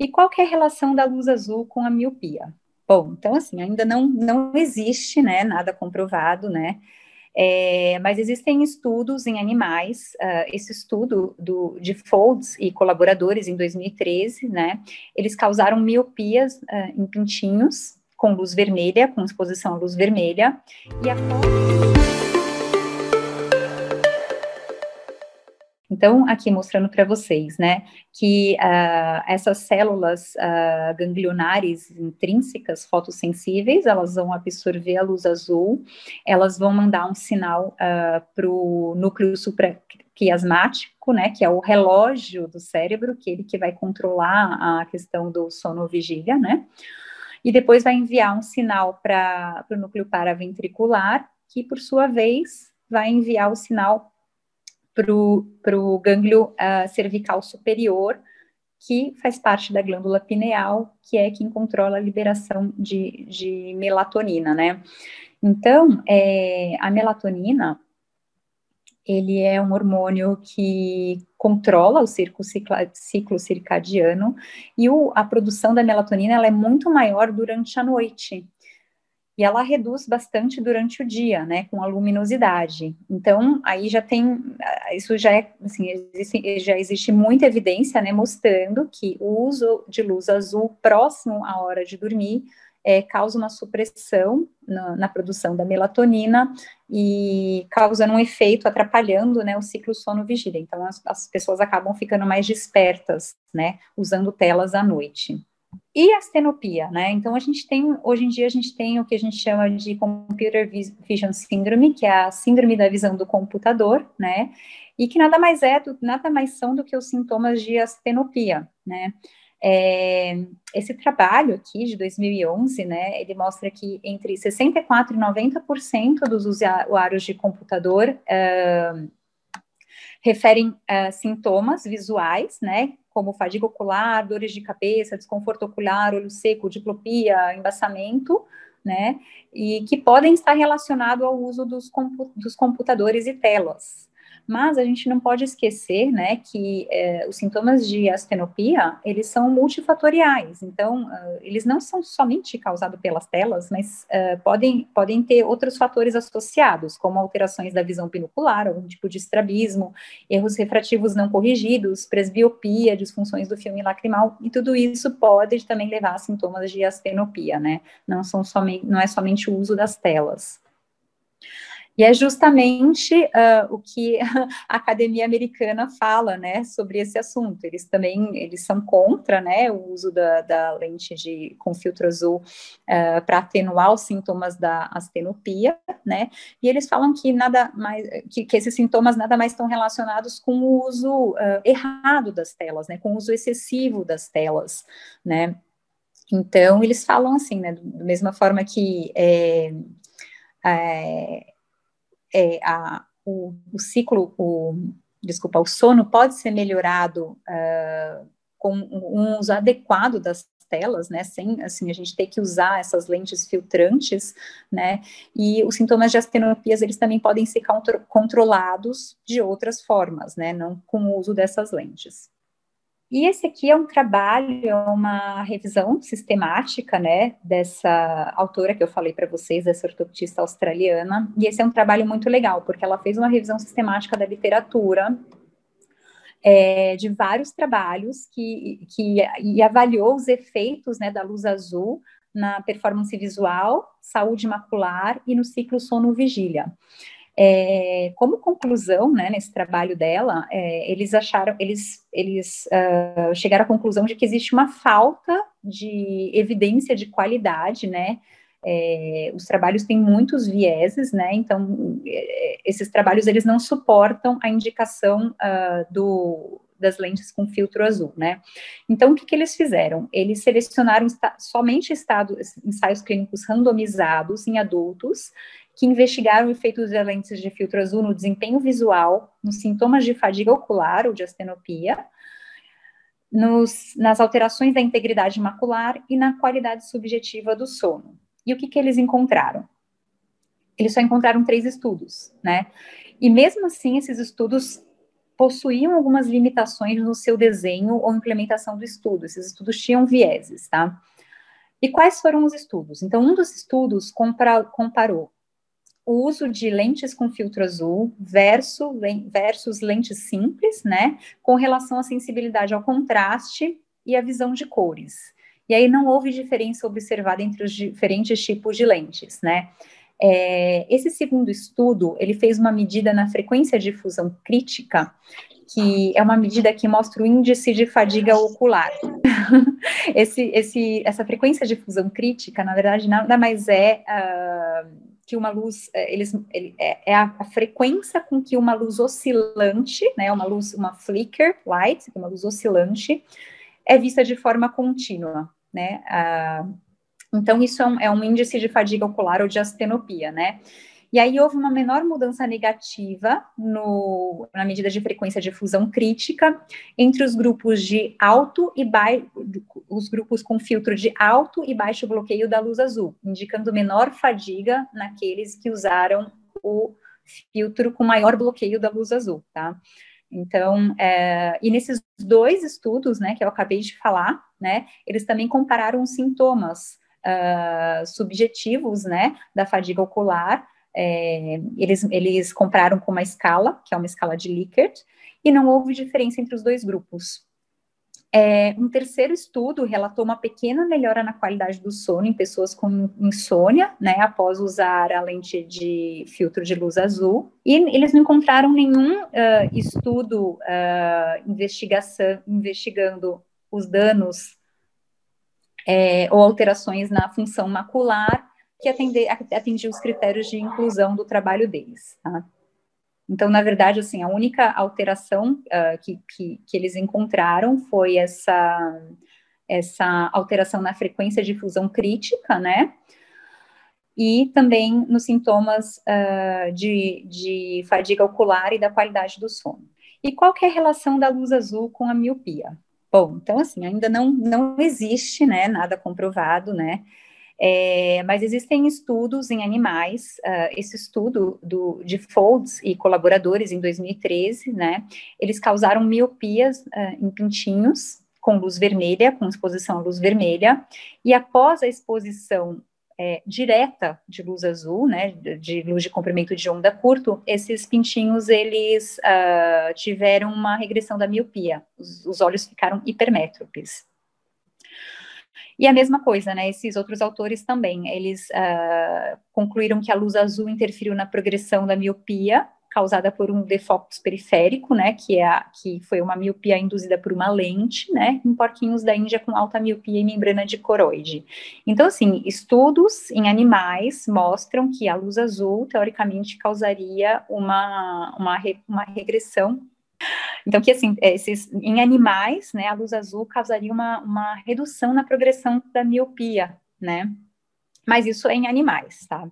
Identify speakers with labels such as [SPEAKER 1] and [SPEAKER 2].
[SPEAKER 1] E qual é a relação da luz azul com a miopia? Bom, então assim, ainda não, não existe, né, nada comprovado, né, é, mas existem estudos em animais, uh, esse estudo do, de Folds e colaboradores em 2013, né, eles causaram miopias uh, em pintinhos com luz vermelha, com exposição à luz vermelha, e a Então, aqui mostrando para vocês, né, que uh, essas células uh, ganglionares intrínsecas fotossensíveis, elas vão absorver a luz azul, elas vão mandar um sinal uh, ah, para o núcleo supraquiasmático, né, que é o relógio do cérebro, que é ele que vai controlar a questão do sono-vigília, né, e depois vai enviar um sinal para o núcleo paraventricular, que por sua vez vai enviar o sinal para o gânglio uh, cervical superior, que faz parte da glândula pineal, que é quem controla a liberação de, de melatonina, né? Então, é, a melatonina, ele é um hormônio que controla o ciclo, ciclo circadiano e o, a produção da melatonina ela é muito maior durante a noite e ela reduz bastante durante o dia, né, com a luminosidade. Então, aí já tem, isso já é, assim, existe, já existe muita evidência, né, mostrando que o uso de luz azul próximo à hora de dormir é, causa uma supressão na, na, produção da melatonina e causando um efeito atrapalhando, né, o ciclo sono-vigília. Então, as, as pessoas acabam ficando mais despertas, né, usando telas à noite. E astenopia, né? Então, a gente tem, hoje em dia, a gente tem o que a gente chama de Computer Vision Syndrome, que é a síndrome da visão do computador, né? E que nada mais é, do, nada mais são do que os sintomas de astenopia, né? É, esse trabalho aqui, de 2011, né, ele mostra que entre 64% e 90% dos usuários de computador uh, referem uh, sintomas visuais, né, como fadiga ocular, dores de cabeça, desconforto ocular, olho seco, diplopia, embaçamento, né, e que podem estar relacionados ao uso dos, compu dos computadores e telas. Mas a gente não pode esquecer, né, que é, os sintomas de astenopia, eles são multifatoriais, então, uh, eles não são somente causados pelas telas, mas uh, podem, podem ter outros fatores associados, como alterações da visão binocular, algum tipo de estrabismo, erros refrativos não corrigidos, presbiopia, disfunções do filme lacrimal, e tudo isso pode também levar a sintomas de astenopia, né, não, são somente, não é somente o uso das telas. E é justamente uh, o que a academia americana fala, né, sobre esse assunto. Eles também, eles são contra, né, o uso da, da lente de, com filtro azul uh, para atenuar os sintomas da astenopia, né, e eles falam que nada mais, que, que esses sintomas nada mais estão relacionados com o uso uh, errado das telas, né, com o uso excessivo das telas, né. Então, eles falam assim, né, da mesma forma que é, é, é, a, o, o, ciclo, o, desculpa, o sono pode ser melhorado uh, com um uso adequado das telas, né, sem, assim, a gente ter que usar essas lentes filtrantes, né, e os sintomas de astenopias, eles também podem ser controlados de outras formas, né, não com o uso dessas lentes. E esse aqui é um trabalho, é uma revisão sistemática, né, dessa autora que eu falei para vocês, essa ortoptista australiana, e esse é um trabalho muito legal, porque ela fez uma revisão sistemática da literatura, é, de vários trabalhos que, que e avaliou os efeitos, né, da luz azul na performance visual, saúde macular e no ciclo sono-vigília. É, como conclusão, né, nesse trabalho dela, é, eles acharam, eles, eles uh, chegaram à conclusão de que existe uma falta de evidência de qualidade, né, é, os trabalhos têm muitos vieses, né, então é, esses trabalhos, eles não suportam a indicação uh, do, das lentes com filtro azul, né? Então, o que, que eles fizeram? Eles selecionaram esta, somente estado, ensaios clínicos randomizados em adultos que investigaram efeitos de lentes de filtro azul no desempenho visual, nos sintomas de fadiga ocular ou de astenopia, nos, nas alterações da integridade macular e na qualidade subjetiva do sono. E o que, que eles encontraram? Eles só encontraram três estudos, né? E mesmo assim, esses estudos possuíam algumas limitações no seu desenho ou implementação do estudo. Esses estudos tinham vieses, tá? E quais foram os estudos? Então, um dos estudos comparou o uso de lentes com filtro azul versus, versus lentes simples, né, com relação à sensibilidade ao contraste e à visão de cores. E aí não houve diferença observada entre os diferentes tipos de lentes, né. É, esse segundo estudo, ele fez uma medida na frequência de fusão crítica, que é uma medida que mostra o índice de fadiga ocular. esse, esse, essa frequência de fusão crítica, na verdade, nada mais é uh, que uma luz, é, eles, ele, é, é a, a, frequência com que uma luz oscilante, né, uma luz, uma flicker light, uma luz oscilante, é vista de forma contínua, né, uh, então, isso é um, é um índice de fadiga ocular ou de astenopia, né? E aí houve uma menor mudança negativa no, na medida de frequência de fusão crítica entre os grupos de alto e baixo, os grupos com filtro de alto e baixo bloqueio da luz azul, indicando menor fadiga naqueles que usaram o filtro com maior bloqueio da luz azul, tá? Então, é, e nesses dois estudos, né, que eu acabei de falar, né, eles também compararam sintomas uh, subjetivos, né, da fadiga ocular. É, eles, eles compararam com uma escala, que é uma escala de Likert, e não houve diferença entre os dois grupos. É, um terceiro estudo relatou uma pequena melhora na qualidade do sono em pessoas com insônia, né, após usar a lente de filtro de luz azul, e eles não encontraram nenhum uh, estudo uh, investigação, investigando os danos é, ou alterações na função macular que atender, atendia os critérios de inclusão do trabalho deles. Tá? Então, na verdade, assim, a única alteração uh, que, que, que, eles encontraram foi essa, essa alteração na frequência de fusão crítica, né? E também nos sintomas uh, de, de fadiga ocular e da qualidade do sono. E qual é a relação da luz azul com a miopia? Bom, então assim, ainda não, não existe, né, nada comprovado, né, é, mas existem estudos em animais, uh, esse estudo do, de Folds e colaboradores em 2013, né, eles causaram miopias uh, em pintinhos com luz vermelha, com exposição à luz vermelha, e após a exposição é, direta de luz azul, né, de luz de comprimento de onda curto, esses pintinhos, eles uh, tiveram uma regressão da miopia, os, os olhos ficaram hipermétropes. E a mesma coisa, né, esses outros autores também, eles uh, concluíram que a luz azul interferiu na progressão da miopia, causada por um defocus periférico, né, que é a, que foi uma miopia induzida por uma lente, né, em porquinhos da Índia com alta miopia e membrana de coroide. Então, assim, estudos em animais mostram que a luz azul, teoricamente, causaria uma, uma, uma regressão então, que assim, esses, em animais, né, a luz azul causaria uma, uma redução na progressão da miopia, né? Mas isso é em animais, tá?